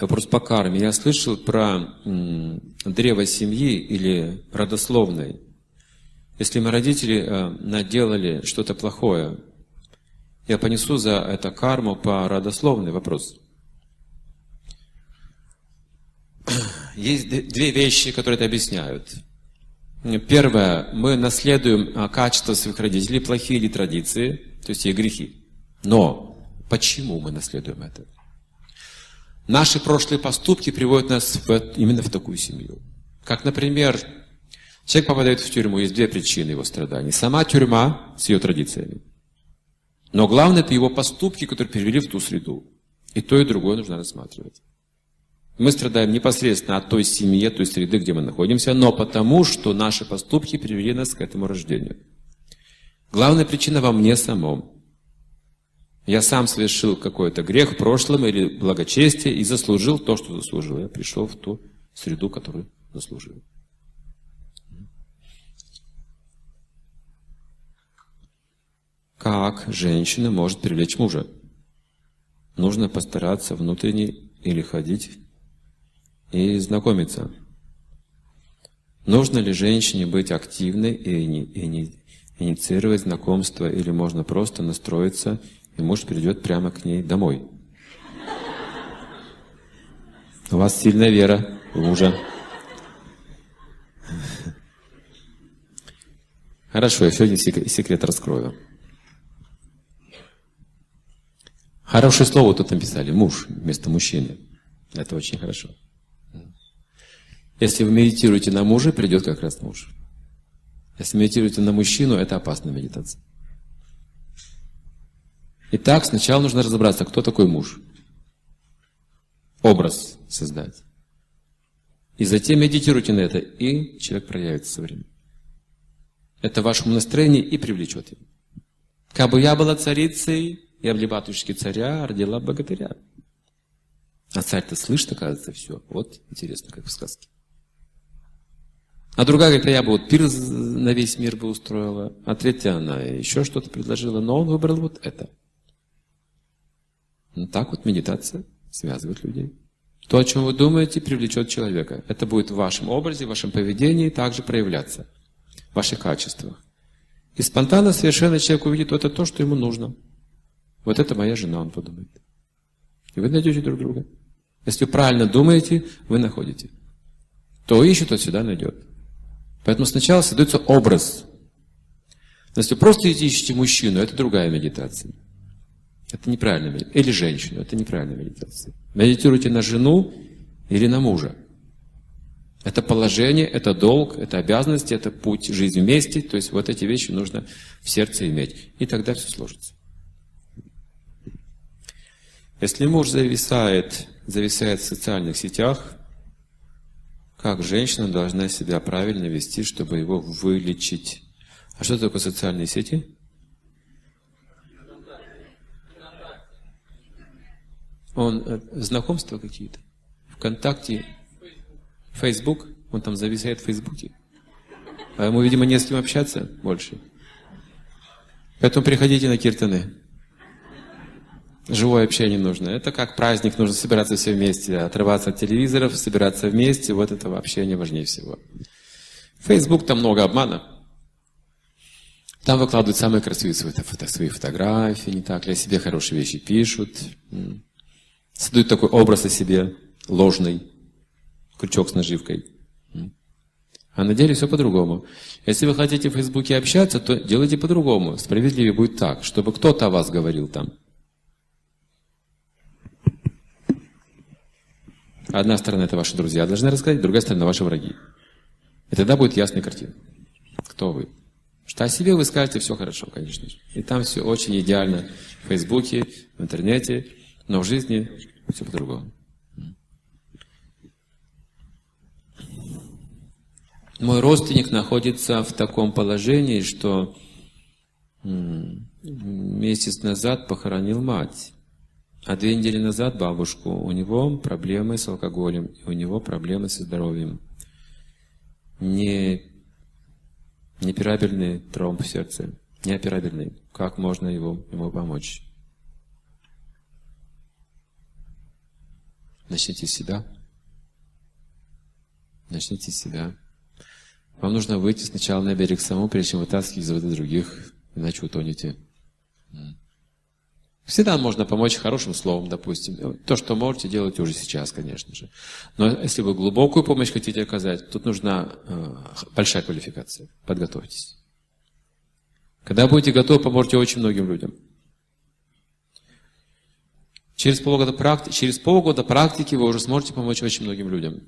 Вопрос по карме. Я слышал про древо семьи или родословной. Если мои родители э, наделали что-то плохое, я понесу за это карму по родословной. Вопрос. Есть две вещи, которые это объясняют. Первое, мы наследуем а, качества своих родителей, плохие или традиции, то есть их грехи. Но почему мы наследуем это? Наши прошлые поступки приводят нас в, именно в такую семью. Как, например, человек попадает в тюрьму, есть две причины его страданий. Сама тюрьма с ее традициями. Но главное, это его поступки, которые перевели в ту среду. И то, и другое нужно рассматривать. Мы страдаем непосредственно от той семьи, той среды, где мы находимся, но потому, что наши поступки привели нас к этому рождению. Главная причина во мне самом. Я сам совершил какой-то грех в прошлом или благочестие и заслужил то, что заслужил. Я пришел в ту среду, которую заслужил. Как женщина может привлечь мужа? Нужно постараться внутренне или ходить и знакомиться. Нужно ли женщине быть активной и, и не, инициировать знакомство, или можно просто настроиться, и муж придет прямо к ней домой? У вас сильная вера в мужа. Хорошо, я сегодня секрет раскрою. Хорошее слово тут написали, муж вместо мужчины. Это очень хорошо. Если вы медитируете на мужа, придет как раз муж. Если медитируете на мужчину, это опасная медитация. Итак, сначала нужно разобраться, кто такой муж. Образ создать. И затем медитируйте на это, и человек проявится со временем. Это вашему настроению и привлечет его. Как бы я была царицей, я в батюшки царя родила богатыря. А царь-то слышит, оказывается, все. Вот интересно, как в сказке. А другая говорит, а я бы вот пир на весь мир бы устроила. А третья, она еще что-то предложила, но он выбрал вот это. Ну, так вот медитация связывает людей. То, о чем вы думаете, привлечет человека. Это будет в вашем образе, в вашем поведении также проявляться, в ваших качествах. И спонтанно совершенно человек увидит вот это то, что ему нужно. Вот это моя жена, он подумает. И вы найдете друг друга. Если вы правильно думаете, вы находите. То ищет, тот всегда найдет. Поэтому сначала создается образ. Но если вы просто ищете мужчину, это другая медитация. Это неправильная медитация. Или женщину, это неправильная медитация. Медитируйте на жену или на мужа. Это положение, это долг, это обязанности, это путь жизни вместе. То есть вот эти вещи нужно в сердце иметь. И тогда все сложится. Если муж зависает, зависает в социальных сетях, как женщина должна себя правильно вести, чтобы его вылечить? А что такое социальные сети? Он э, знакомства какие-то? Вконтакте, Фейсбук? Он там зависает в Фейсбуке. А ему, видимо, не с кем общаться больше. Поэтому приходите на киртаны. Живое общение нужно. Это как праздник, нужно собираться все вместе, отрываться от телевизоров, собираться вместе. Вот это общение важнее всего. Facebook там много обмана. Там выкладывают самые красивые свои, свои фотографии, не так ли, о себе хорошие вещи пишут. Создают такой образ о себе, ложный, крючок с наживкой. А на деле все по-другому. Если вы хотите в Фейсбуке общаться, то делайте по-другому. Справедливее будет так, чтобы кто-то о вас говорил там. Одна сторона это ваши друзья должны рассказать, другая сторона ваши враги. И тогда будет ясная картина. Кто вы? Что о себе вы скажете все хорошо, конечно же. И там все очень идеально. В Фейсбуке, в интернете, но в жизни все по-другому. Мой родственник находится в таком положении, что месяц назад похоронил мать. А две недели назад бабушку, у него проблемы с алкоголем, и у него проблемы со здоровьем. Не, неоперабельный тромб в сердце, неоперабельный. Как можно его, ему помочь? Начните с себя. Начните с себя. Вам нужно выйти сначала на берег самому, прежде чем вытаскивать из воды других, иначе утонете. Всегда можно помочь хорошим словом, допустим. То, что можете, делайте уже сейчас, конечно же. Но если вы глубокую помощь хотите оказать, тут нужна э, большая квалификация. Подготовьтесь. Когда будете готовы, поможете очень многим людям. Через полгода, практи... Через полгода практики вы уже сможете помочь очень многим людям.